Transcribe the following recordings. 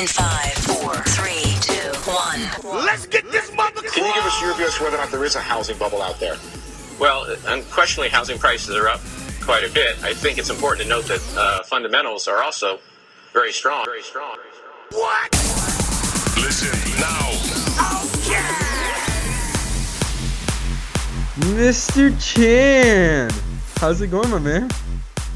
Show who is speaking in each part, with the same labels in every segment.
Speaker 1: In five, four, three, two, one.
Speaker 2: Let's get this mother
Speaker 3: Can you give us your view as to whether or not there is a housing bubble out there?
Speaker 4: Well, unquestionably, housing prices are up quite a bit. I think it's important to note that uh, fundamentals are also very strong. Very strong.
Speaker 2: What?
Speaker 5: Listen now. Oh yeah.
Speaker 6: Mr. Chan! How's it going, my man?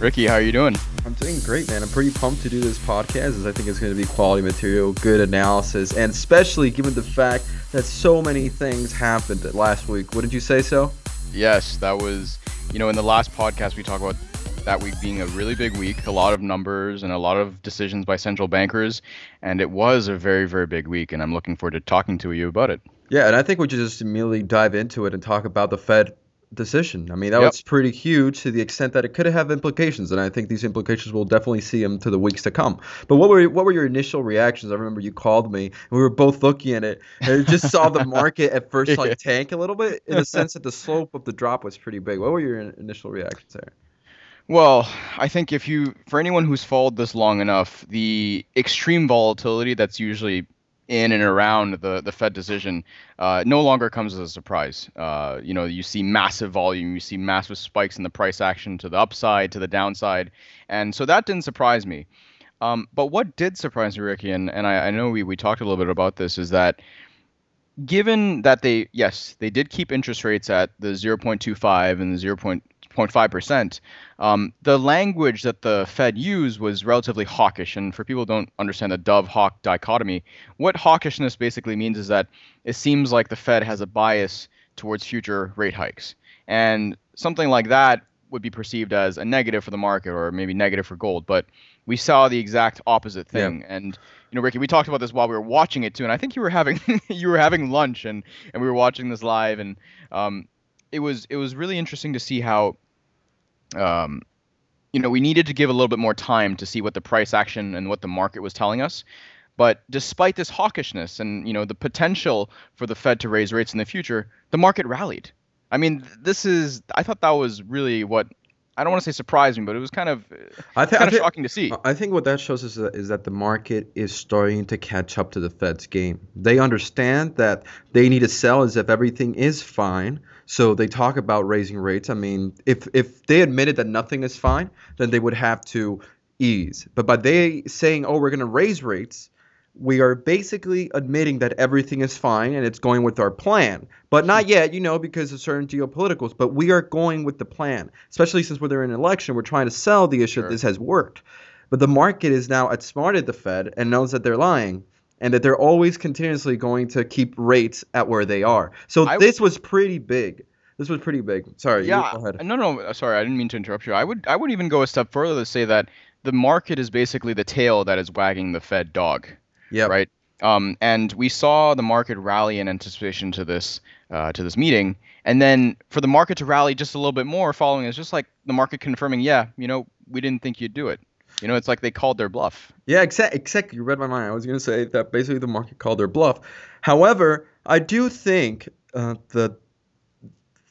Speaker 7: Ricky, how are you doing?
Speaker 6: I'm doing great, man. I'm pretty pumped to do this podcast as I think it's going to be quality material, good analysis, and especially given the fact that so many things happened last week. Wouldn't you say so?
Speaker 7: Yes, that was, you know, in the last podcast we talked about that week being a really big week, a lot of numbers and a lot of decisions by central bankers, and it was a very, very big week, and I'm looking forward to talking to you about it.
Speaker 6: Yeah, and I think we should just immediately dive into it and talk about the Fed decision. I mean, that
Speaker 7: Yep.
Speaker 6: was pretty huge to the extent that it could have implications, and I think these implications will definitely see them to the weeks to come. But what were what were your initial reactions? I remember you called me, and we were both looking at it, and we just saw the market at first like tank a little bit, in the sense that the slope of the drop was pretty big. What were your initial reactions there?
Speaker 7: Well, I think if you, for anyone who's followed this long enough, the extreme volatility that's usually in and around the, the Fed decision uh, no longer comes as a surprise. Uh, you know, you see massive volume, you see massive spikes in the price action to the upside, to the downside. And so that didn't surprise me. Um, but what did surprise me, Ricky, and, and I, I know we, we talked a little bit about this, is that given that they, yes, they did keep interest rates at the 0.25 and the 0.5 percent, um, the language that the Fed used was relatively hawkish. And for people who don't understand the Dove Hawk dichotomy, what hawkishness basically means is that it seems like the Fed has a bias towards future rate hikes. And something like that would be perceived as a negative for the market or maybe negative for gold. But we saw the exact opposite
Speaker 6: Yeah.
Speaker 7: thing. And you know, Ricky, we talked about this while we were watching it too. And I think you were having you were having lunch and, and we were watching this live and um, it was it was really interesting to see how um, you know, we needed to give a little bit more time to see what the price action and what the market was telling us. But despite this hawkishness and you know the potential for the Fed to raise rates in the future, the market rallied. I mean, this is I thought that was really what I don't want to say surprised me, but it was kind of uh,
Speaker 6: I thi- I
Speaker 7: kind of shocking to see.
Speaker 6: I think what that shows is that, is that the market is starting to catch up to the Fed's game. They understand that they need to sell as if everything is fine. So they talk about raising rates. I mean, if if they admitted that nothing is fine, then they would have to ease. But by they saying, "Oh, we're going to raise rates," we are basically admitting that everything is fine and it's going with our plan. But not yet, you know, because of certain geopoliticals. But we are going with the plan, especially since we're in an election. We're trying to sell the issue that this has worked. But the market is now outsmarted the Fed and knows that they're lying and that they're always continuously going to keep rates at where they are. So
Speaker 7: I-
Speaker 6: this was pretty big. This was pretty big. Sorry, you
Speaker 7: yeah,
Speaker 6: go ahead.
Speaker 7: no, no, sorry, I didn't mean to interrupt you. I would I would even go a step further to say that the market is basically the tail that is wagging the Fed dog.
Speaker 6: Yeah.
Speaker 7: right? Um, and we saw the market rally in anticipation to this uh, to this meeting, and then for the market to rally just a little bit more following is just like the market confirming, yeah, you know, we didn't think you'd do it. You know, it's like they called their bluff.
Speaker 6: Yeah, exactly. Exactly. You read my mind. I was going to say that basically the market called their bluff. However, I do think uh, the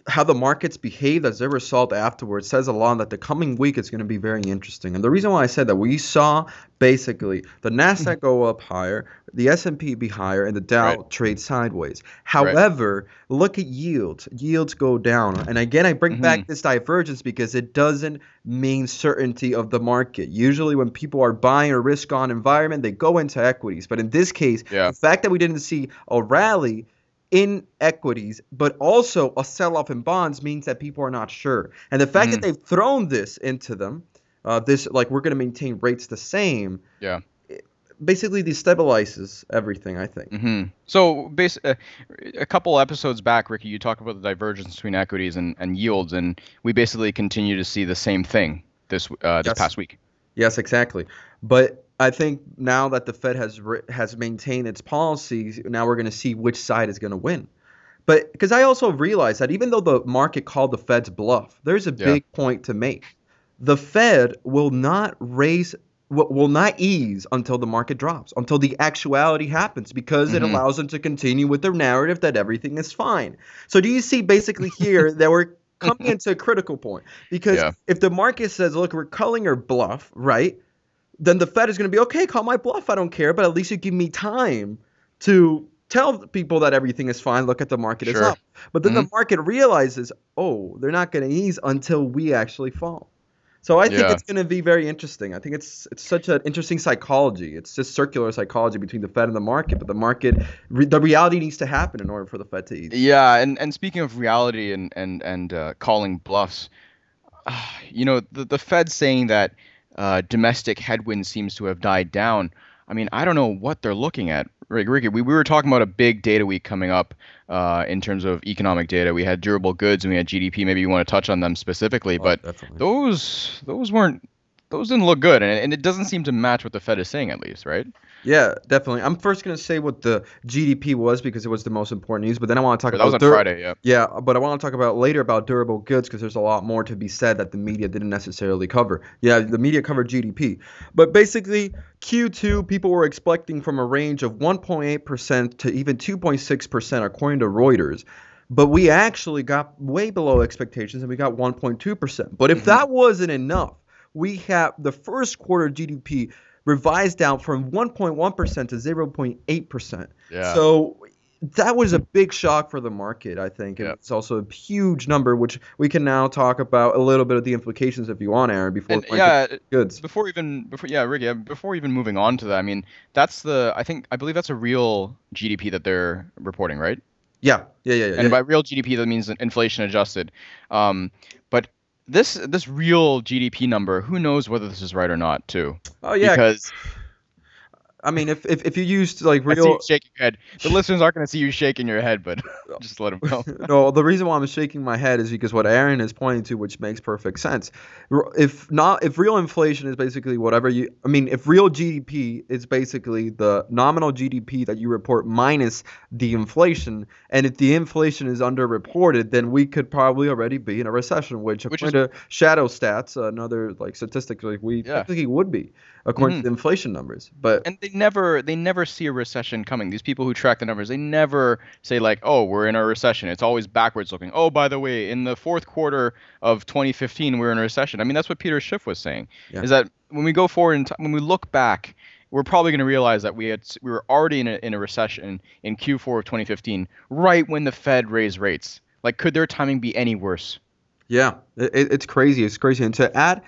Speaker 6: how the markets behaved as a result afterwards says a lot that the coming week is going to be very interesting. And the reason why I said that we saw basically the Nasdaq go up higher, the S&P be higher, and the Dow
Speaker 7: Right.
Speaker 6: trade sideways. However, look at yields. Yields go down. And again, I bring back mm-hmm. this divergence because it doesn't mean certainty of the market. Usually when people are buying a risk on environment, they go into equities. But in this case,
Speaker 7: Yeah.
Speaker 6: the fact that we didn't see a rally in equities, but also a sell off in bonds means that people are not sure. And the fact that they've thrown this into them, uh, this like we're going to maintain rates the same,
Speaker 7: Yeah.
Speaker 6: basically destabilizes everything, I think.
Speaker 7: hmm So, bas- uh, a couple episodes back, Ricky, you talked about the divergence between equities and, and yields, and we basically continue to see the same thing this uh, this
Speaker 6: Yes.
Speaker 7: past week.
Speaker 6: Yes, exactly. But I think now that the Fed has has maintained its policies, now we're going to see which side is going to win. But because I also realize that even though the market called the Fed's bluff, there's a
Speaker 7: Yeah.
Speaker 6: big point to make. The Fed will not raise will not ease until the market drops, until the actuality happens, because it
Speaker 7: Mhm.
Speaker 6: allows them to continue with their narrative that everything is fine. So do you see basically here that we're coming into a critical point? Because
Speaker 7: Yeah.
Speaker 6: if the market says, look, we're calling her bluff, right? Then the Fed is going to be okay. Call my bluff. I don't care, but at least you give me time to tell people that everything is fine. Look at the market is up. But then the
Speaker 7: Mhm.
Speaker 6: market realizes, oh, they're not going to ease until we actually fall. So I think
Speaker 7: Yeah.
Speaker 6: it's going to be very interesting. I think it's it's such an interesting psychology. It's just circular psychology between the Fed and the market. But the market, re- the reality needs to happen in order for the Fed to ease.
Speaker 7: Yeah, and, and speaking of reality and and and uh, calling bluffs, uh, you know the the Fed saying that uh, domestic headwind seems to have died down. I mean, I don't know what they're looking at. Rick, Ricky, we, we were talking about a big data week coming up uh, in terms of economic data. We had durable goods and we had GDP. Maybe you want to touch on them specifically,
Speaker 6: Oh,
Speaker 7: but
Speaker 6: definitely.
Speaker 7: those those weren't those didn't look good, and, and it doesn't seem to match what the Fed is saying at least, right?
Speaker 6: Yeah, definitely. I'm first going to say what the GDP was because it was the most important news, but then I want to talk
Speaker 7: That was
Speaker 6: about
Speaker 7: on
Speaker 6: dur-
Speaker 7: Friday, yeah.
Speaker 6: Yeah, but I want to talk about later about durable goods because there's a lot more to be said that the media didn't necessarily cover. Yeah, the media covered GDP. But basically, Q2 people were expecting from a range of 1.8% to even 2.6% according to Reuters. But we actually got way below expectations and we got 1.2%. But if
Speaker 7: Mhm.
Speaker 6: that wasn't enough, we have the first quarter GDP revised down from 1.1% to 0.8%.
Speaker 7: Yeah.
Speaker 6: So that was a big shock for the market, I think. And
Speaker 7: Yeah.
Speaker 6: it's also a huge number, which we can now talk about a little bit of the implications if you want, Aaron, before
Speaker 7: And, yeah,
Speaker 6: goods.
Speaker 7: before even before yeah Ricky uh, before even moving on to that I mean that's the I think I believe that's a real GDP that they're reporting right
Speaker 6: Yeah, yeah, yeah, yeah.
Speaker 7: and
Speaker 6: yeah.
Speaker 7: by real GDP that means inflation adjusted um but this this real GDP number who knows whether this is right or not too
Speaker 6: oh, yeah.
Speaker 7: because
Speaker 6: I mean, if, if, if you used like
Speaker 7: I see
Speaker 6: real.
Speaker 7: you shaking your head the listeners aren't going to see you shaking your head but just let them know
Speaker 6: no, the reason why I'm shaking my head is because what Aaron is pointing to, which makes perfect sense. If not, if real inflation is basically whatever you, I mean, if real GDP is basically the nominal GDP that you report minus the inflation, and if the inflation is underreported, then we could probably already be in a recession, which
Speaker 7: Which
Speaker 6: according to Shadow Stats, another like statistically, we
Speaker 7: Yeah.
Speaker 6: technically would be according
Speaker 7: Mhm.
Speaker 6: to the inflation numbers. But
Speaker 7: and they never they never see a recession coming. These people who track the numbers they never say like oh we're in a recession. It's always backwards looking. Oh by the way in the fourth quarter of 2015 we're in a recession. I mean that's what peter schiff was saying
Speaker 6: Yeah.
Speaker 7: is that when we go forward and when we look back we're probably going to realize that we had we were already in a, in a recession in q4 of 2015 right when the fed raised rates. Like could their timing be any worse?
Speaker 6: Yeah, it- it's crazy. It's crazy. And to add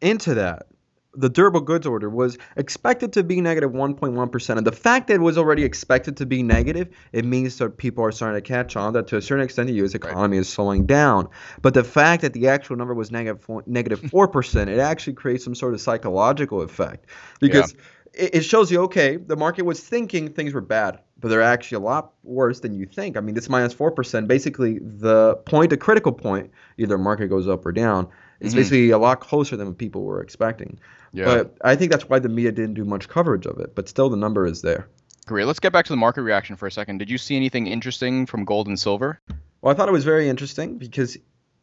Speaker 6: into that, the durable goods order was expected to be negative 1.1. And the fact that it was already expected to be negative, it means that people are starting to catch on that to a certain extent the U.S. economy is slowing down. But the fact that the actual number was negative four, negative 4%, it actually creates some sort of psychological effect because it, it shows you, okay, the market was thinking things were bad, but they're actually a lot worse than you think. I mean, this minus 4%, basically the point, the critical point, either market goes up or down, is
Speaker 7: Mhm.
Speaker 6: basically a lot closer than what people were expecting.
Speaker 7: yeah
Speaker 6: But I think that's why the media didn't do much coverage of it. But still, the number is there.
Speaker 7: great let's get back to the market reaction for a second did you see anything interesting from gold and silver
Speaker 6: Well, I thought it was very interesting because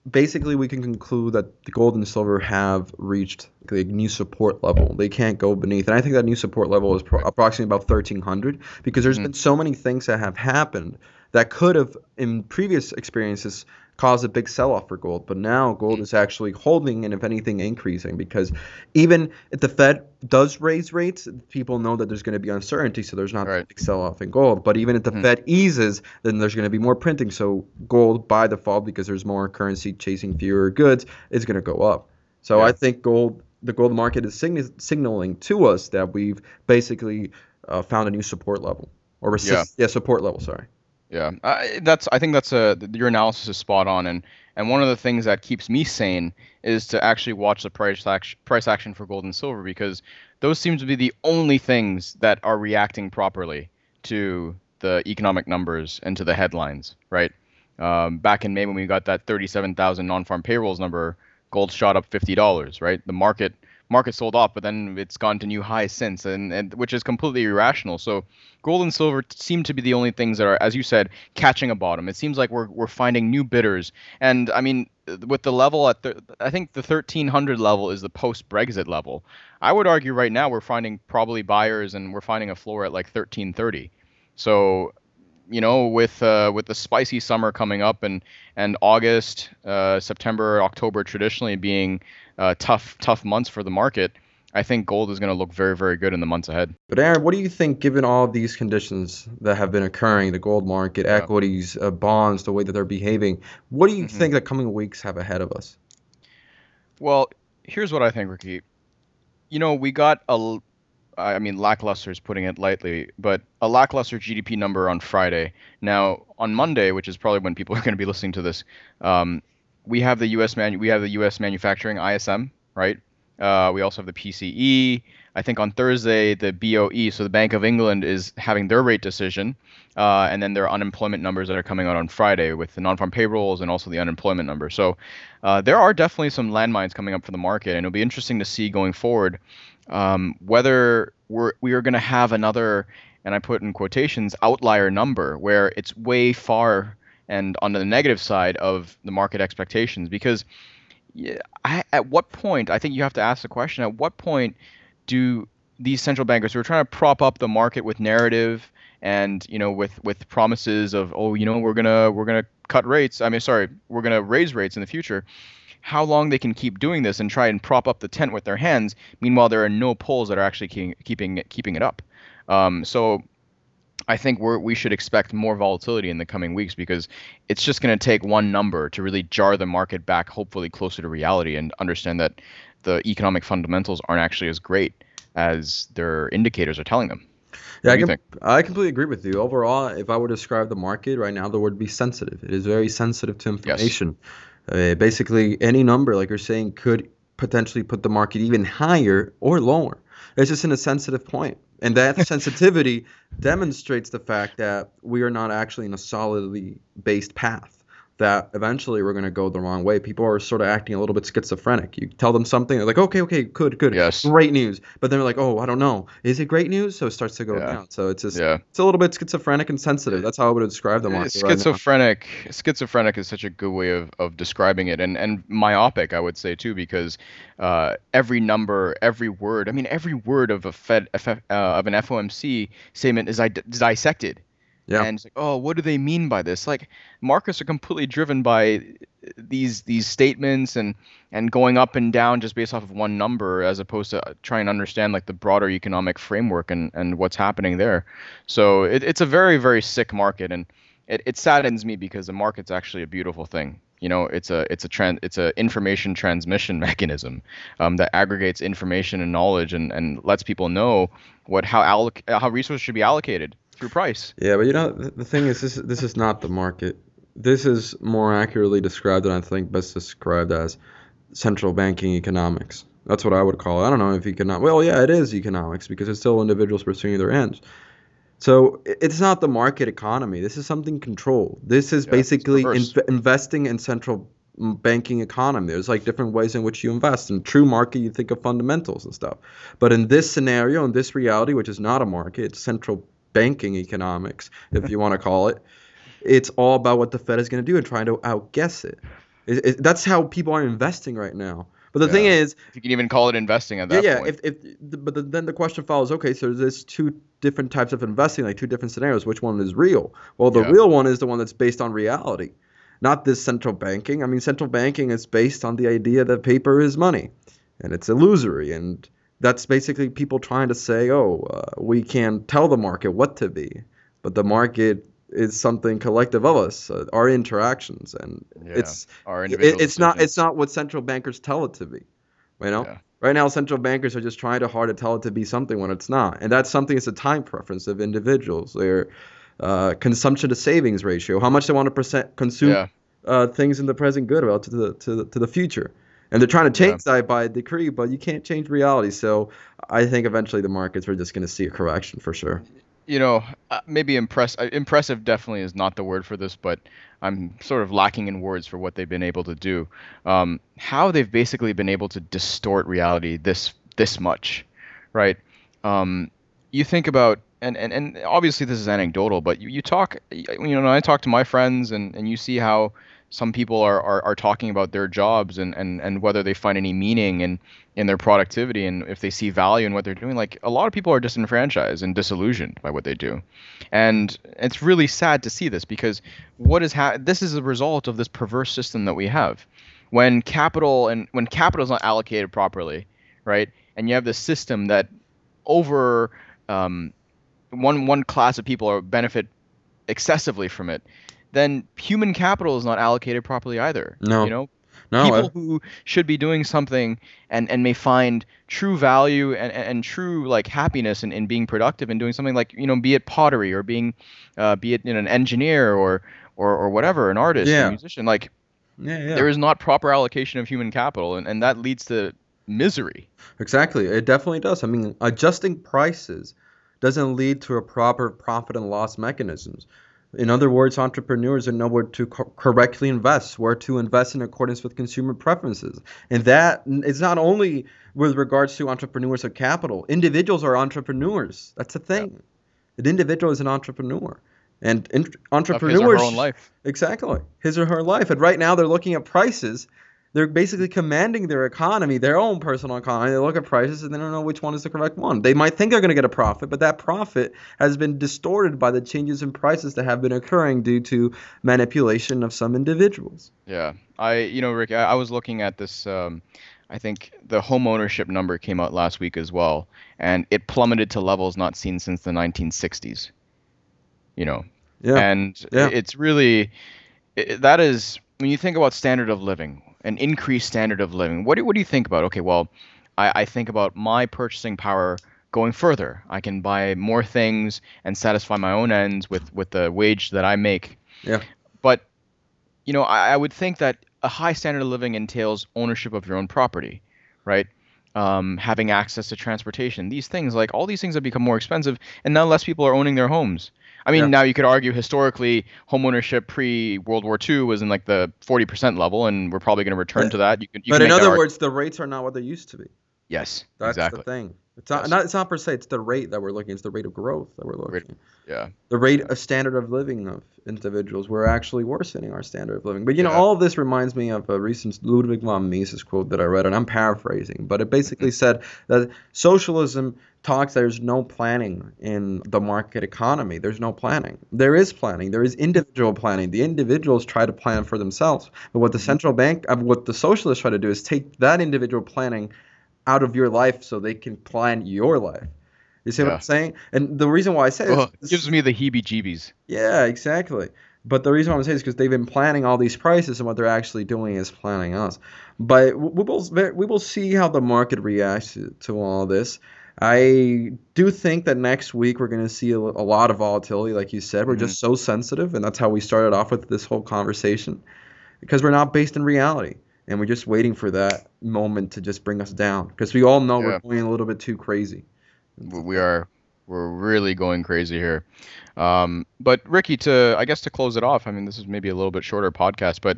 Speaker 6: basically we can conclude that the gold and silver have reached a new support level. They can't go beneath. And I think that new support level is pro- approximately about 1300 because there's
Speaker 7: Mhm.
Speaker 6: been so many things that have happened that could have, in previous experiences, caused a big sell off for gold. But now gold is actually holding and, if anything, increasing because even if the Fed does raise rates, people know that there's going to be uncertainty, so there's not a
Speaker 7: Right.
Speaker 6: big sell off in gold. But even if the
Speaker 7: Mhm.
Speaker 6: Fed eases, then there's going to be more printing. So gold, by default, because there's more currency chasing fewer goods, is going to go up. So
Speaker 7: Yeah.
Speaker 6: I think gold, the gold market is sign- signaling to us that we've basically uh, found a new support level or resist- yeah support level. Sorry.
Speaker 7: Yeah, I, that's. I think that's a your analysis is spot on, and and one of the things that keeps me sane is to actually watch the price action price action for gold and silver because those seem to be the only things that are reacting properly to the economic numbers and to the headlines. Right. Um, back in May when we got that thirty-seven thousand non-farm payrolls number, gold shot up fifty dollars. Right. The market market sold off, but then it's gone to new highs since, and, and which is completely irrational. So gold and silver seem to be the only things that are, as you said, catching a bottom. It seems like we're we're finding new bidders, and I mean, with the level at the, I think the 1300 level is the post-Brexit level. I would argue right now we're finding probably buyers, and we're finding a floor at like 1330. So you know, with uh, with the spicy summer coming up and and August, uh, September, October traditionally being uh, tough tough months for the market, I think gold is going to look very, very good in the months ahead.
Speaker 6: But Aaron, what do you think, given all these conditions that have been occurring, the gold market,
Speaker 7: Yeah.
Speaker 6: equities, uh, bonds, the way that they're behaving, what do you
Speaker 7: Mhm.
Speaker 6: think the coming weeks have ahead of us?
Speaker 7: Well, here's what I think, Ricky. You know, we got a, I mean, lackluster is putting it lightly, but a lackluster GDP number on Friday. Now, on Monday, which is probably when people are going to be listening to this, um, we have the U.S. manu- we have the U.S. manufacturing ISM, right? Uh, we also have the PCE. I think on Thursday the BOE, so the Bank of England, is having their rate decision, uh, and then their unemployment numbers that are coming out on Friday with the non-farm payrolls and also the unemployment number. So uh, there are definitely some landmines coming up for the market, and it'll be interesting to see going forward um, whether we're we are going to have another, and I put in quotations, outlier number where it's way far and on the negative side of the market expectations. Because I, at what point I think you have to ask the question: At what point do these central bankers who are trying to prop up the market with narrative and you know with with promises of oh you know we're gonna we're gonna cut rates I mean sorry we're gonna raise rates in the future how long they can keep doing this and try and prop up the tent with their hands meanwhile there are no poles that are actually keeping keeping it, keeping it up um, so I think we're, we should expect more volatility in the coming weeks because it's just going to take one number to really jar the market back, hopefully closer to reality, and understand that the economic fundamentals aren't actually as great as their indicators are telling them.
Speaker 6: Yeah, I, com- I completely agree with you. Overall, if I were to describe the market right now, the word would be sensitive. It is very sensitive to information. Uh, basically, any number, like you're saying, could potentially put the market even higher or lower. It's just in a sensitive point. And that sensitivity demonstrates the fact that we are not actually in a solidly based path. That eventually we're going to go the wrong way. People are sort of acting a little bit schizophrenic. You tell them something, they're like, okay, okay, good, good,
Speaker 7: Yes.
Speaker 6: great news. But then they're like, oh, I don't know. Is it great news? So it starts to go
Speaker 7: Yeah.
Speaker 6: down. So it's just,
Speaker 7: Yeah.
Speaker 6: it's a little bit schizophrenic and sensitive. That's how I would describe the market. right
Speaker 7: schizophrenic schizophrenic is such a good way of, of describing it and and myopic i would say too because uh, every number every word i mean every word of a fed F- uh, of an fomc statement is, di- dissected
Speaker 6: Yeah.
Speaker 7: and it's like oh what do they mean by this? Like markets are completely driven by these these statements and and going up and down just based off of one number as opposed to trying to understand like the broader economic framework and and what's happening there. So it, it's a very very sick market and it, it saddens me because the market's actually a beautiful thing. You know it's a it's a trans it's a information transmission mechanism um, that aggregates information and knowledge and, and lets people know what how alloc- how resources should be allocated through price
Speaker 6: Yeah, but you know, the, thing is, this, this is not the market. This is more accurately described, and I think best described as central banking economics. That's what I would call it. I don't know if you economic. Well, yeah, it is economics because it's still individuals pursuing their ends. So it's not the market economy. This is something controlled. This is
Speaker 7: Yeah,
Speaker 6: basically inv- investing in central banking economy. There's like different ways in which you invest. In true market, you think of fundamentals and stuff. But in this scenario, in this reality, which is not a market, it's central banking economics, if you want to call it. It's all about what the Fed is going to do and trying to outguess it. It- it- That's how people are investing right now. But the thing is,
Speaker 7: if you can even call it investing at
Speaker 6: yeah,
Speaker 7: that
Speaker 6: yeah.
Speaker 7: point
Speaker 6: If, if but the, then the question follows. Okay, so there's two different types of investing, like two different scenarios. Which one is real? Well, the
Speaker 7: Yeah.
Speaker 6: real one is the one that's based on reality, not this central banking. I mean, central banking is based on the idea that paper is money, and it's illusory, and that's basically people trying to say, oh, uh, we can tell the market what to be, but the market is something collective of us, uh, our interactions, and
Speaker 7: Yeah.
Speaker 6: it's
Speaker 7: our
Speaker 6: it, it's not it's not what central bankers tell it to be you know
Speaker 7: Yeah.
Speaker 6: right now central bankers are just trying to hard to tell it to be something when it's not and that's something it's a time preference of individuals their uh, consumption to savings ratio how much they want to percent consume
Speaker 7: Yeah.
Speaker 6: uh, things in the present good about to the to the, to the future and they're trying to change that by decree but you can't change reality so i think eventually the markets are just going to see a correction for sure
Speaker 7: you know, uh, maybe impress uh, impressive definitely is not the word for this, but I'm sort of lacking in words for what they've been able to do. Um, how they've basically been able to distort reality this this much, right? Um, you think about and, and, and obviously this is anecdotal, but you, you talk you know, I talk to my friends and, and you see how some people are, are, are talking about their jobs and, and, and whether they find any meaning in, in their productivity and if they see value in what they're doing. Like a lot of people are disenfranchised and disillusioned by what they do. And it's really sad to see this because what is ha- this is a result of this perverse system that we have. When capital and when capital is not allocated properly, right? and you have this system that over um, one one class of people are benefit excessively from it, then human capital is not allocated properly either.
Speaker 6: No.
Speaker 7: you know,
Speaker 6: No,
Speaker 7: people
Speaker 6: I-
Speaker 7: who should be doing something and, and may find true value and, and, and true like happiness in, in being productive and doing something like you know be it pottery or being uh, be it you know, an engineer or, or or whatever an artist
Speaker 6: Yeah.
Speaker 7: a musician like
Speaker 6: yeah, yeah.
Speaker 7: there is not proper allocation of human capital and, and that leads to misery
Speaker 6: Exactly. It definitely does. I mean, adjusting prices doesn't lead to a proper profit and loss mechanisms. In other words, entrepreneurs know where to co- correctly invest, where to invest in accordance with consumer preferences. And that is not only with regards to entrepreneurs of capital. Individuals are entrepreneurs. That's the thing. An individual is an entrepreneur. And in-
Speaker 7: of his
Speaker 6: entrepreneurs
Speaker 7: or her own life
Speaker 6: Exactly. His or her life. And right now they're looking at prices. They're basically commanding their economy, their own personal economy. They look at prices and they don't know which one is the correct one. They might think they're going to get a profit, but that profit has been distorted by the changes in prices that have been occurring due to manipulation of some individuals.
Speaker 7: Yeah, I you know Rick, I, I was looking at this. Um, I think the home ownership number came out last week as well, and it plummeted to levels not seen since the 1960s. You know,
Speaker 6: Yeah.
Speaker 7: and
Speaker 6: Yeah.
Speaker 7: it's really i that is when you think about standard of living, an increased standard of living. What do what do you think about? Okay, well, I, I think about my purchasing power going further. I can buy more things and satisfy my own ends with with the wage that I make
Speaker 6: Yeah.
Speaker 7: but you know I, I would think that a high standard of living entails ownership of your own property right um, having access to transportation these things like all these things have become more expensive and now less people are owning their homes i mean
Speaker 6: Yeah.
Speaker 7: now you could argue historically homeownership pre world war ii was in like the 40% level and we're probably going to return
Speaker 6: But-
Speaker 7: to that you could, you
Speaker 6: but
Speaker 7: can
Speaker 6: in other
Speaker 7: arg-
Speaker 6: words, the rates are not what they used to be.
Speaker 7: Yes
Speaker 6: That's
Speaker 7: exactly
Speaker 6: the thing. It's not,
Speaker 7: Yes.
Speaker 6: not it's not per se, it's the rate that we're looking, at, it's the rate of growth that we're
Speaker 7: Rate-
Speaker 6: looking.
Speaker 7: yeah
Speaker 6: the rate of standard of living of individuals we're actually worsening our standard of living but you know all of this reminds me of a recent ludwig von mises quote that i read and i'm paraphrasing but it basically
Speaker 7: Mm-hmm.
Speaker 6: said that socialism talks there's no planning in the market economy there's no planning there is planning there is individual planning the individuals try to plan for themselves but what the
Speaker 7: Mm-hmm.
Speaker 6: central bank uh, what the socialists try to do is take that individual planning out of your life so they can plan your life you see what i'm saying and the reason why i say
Speaker 7: well,
Speaker 6: this
Speaker 7: it gives me the heebie-jeebies
Speaker 6: yeah, exactly. But the reason why I'm saying is because they've been planning all these prices, and what they're actually doing is planning us. But we will we will see how the market reacts to- all this. I do think that next week we're going to see a, a lot of volatility, like you said. We're just mm-hmm. so sensitive, and that's how we started off with this whole conversation, because we're not based in reality, and we're just waiting for that moment to just bring us down. Because we all know
Speaker 7: Yeah.
Speaker 6: we're going a little bit too crazy.
Speaker 7: we are we're really going crazy here um, but ricky to i guess to close it off i mean this is maybe a little bit shorter podcast but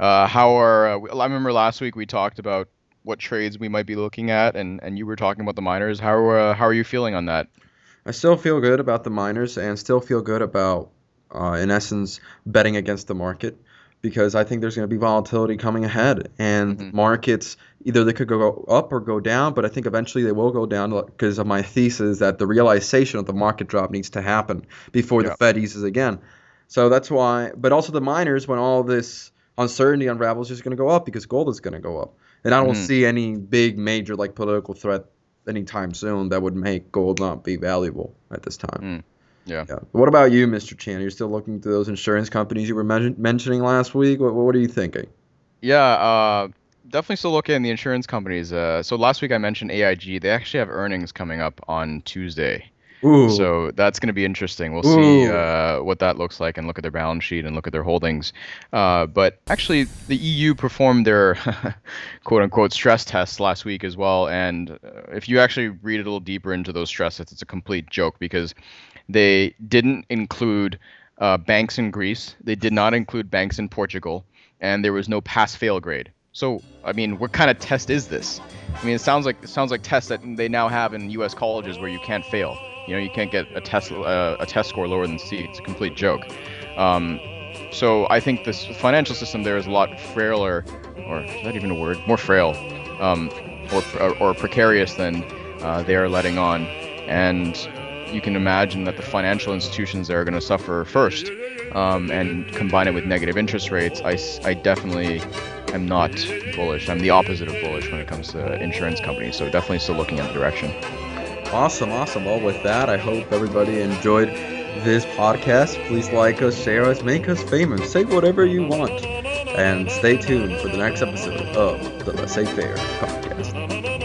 Speaker 7: uh, how are uh, i remember last week we talked about what trades we might be looking at and and you were talking about the miners how uh, how are you feeling on that
Speaker 6: I still feel good about the miners and still feel good about, uh, in essence, betting against the market because I think there's going to be volatility coming ahead. And
Speaker 7: Mhm.
Speaker 6: markets, either they could go up or go down, but I think eventually they will go down because of my thesis that the realization of the market drop needs to happen before
Speaker 7: Yeah.
Speaker 6: the Fed eases again. So that's why, but also the miners, when all this uncertainty unravels, is going to go up because gold is going to go up. And I don't
Speaker 7: Mhm.
Speaker 6: see any big major like political threat anytime soon that would make gold not be valuable at this time.
Speaker 7: Mm, yeah.
Speaker 6: Yeah. What about you, Mr. Chan? You're still looking to those insurance companies you were men- mentioning last week. What, what are you thinking?
Speaker 7: yeah uh, definitely still looking at the insurance companies uh, so last week i mentioned aig they actually have earnings coming up on tuesday
Speaker 6: Ooh.
Speaker 7: So that's going to be interesting. We'll see uh, what that looks like and look at their balance sheet and look at their holdings. Uh, but actually, the EU performed their quote unquote stress tests last week as well. And uh, if you actually read a little deeper into those stress tests, it's a complete joke because they didn't include uh, banks in Greece, they did not include banks in Portugal, and there was no pass fail grade. So, I mean, what kind of test is this? I mean, it sounds like it sounds like tests that they now have in U.S. colleges where you can't fail. You know, you can't get a test uh, a test score lower than C. It's a complete joke. Um, so I think this financial system there is a lot frailer, or is that even a word? More frail, um, or, or or precarious than uh, they are letting on, and you can imagine that the financial institutions are going to suffer first. Um, and combine it with negative interest rates, I, I definitely am not bullish. I'm the opposite of bullish when it comes to insurance companies. So definitely still looking in the direction.
Speaker 6: Awesome, awesome. Well, with that, I hope everybody enjoyed this podcast. Please like us, share us, make us famous. Say whatever you want. And stay tuned for the next episode of the Laissez Faire podcast.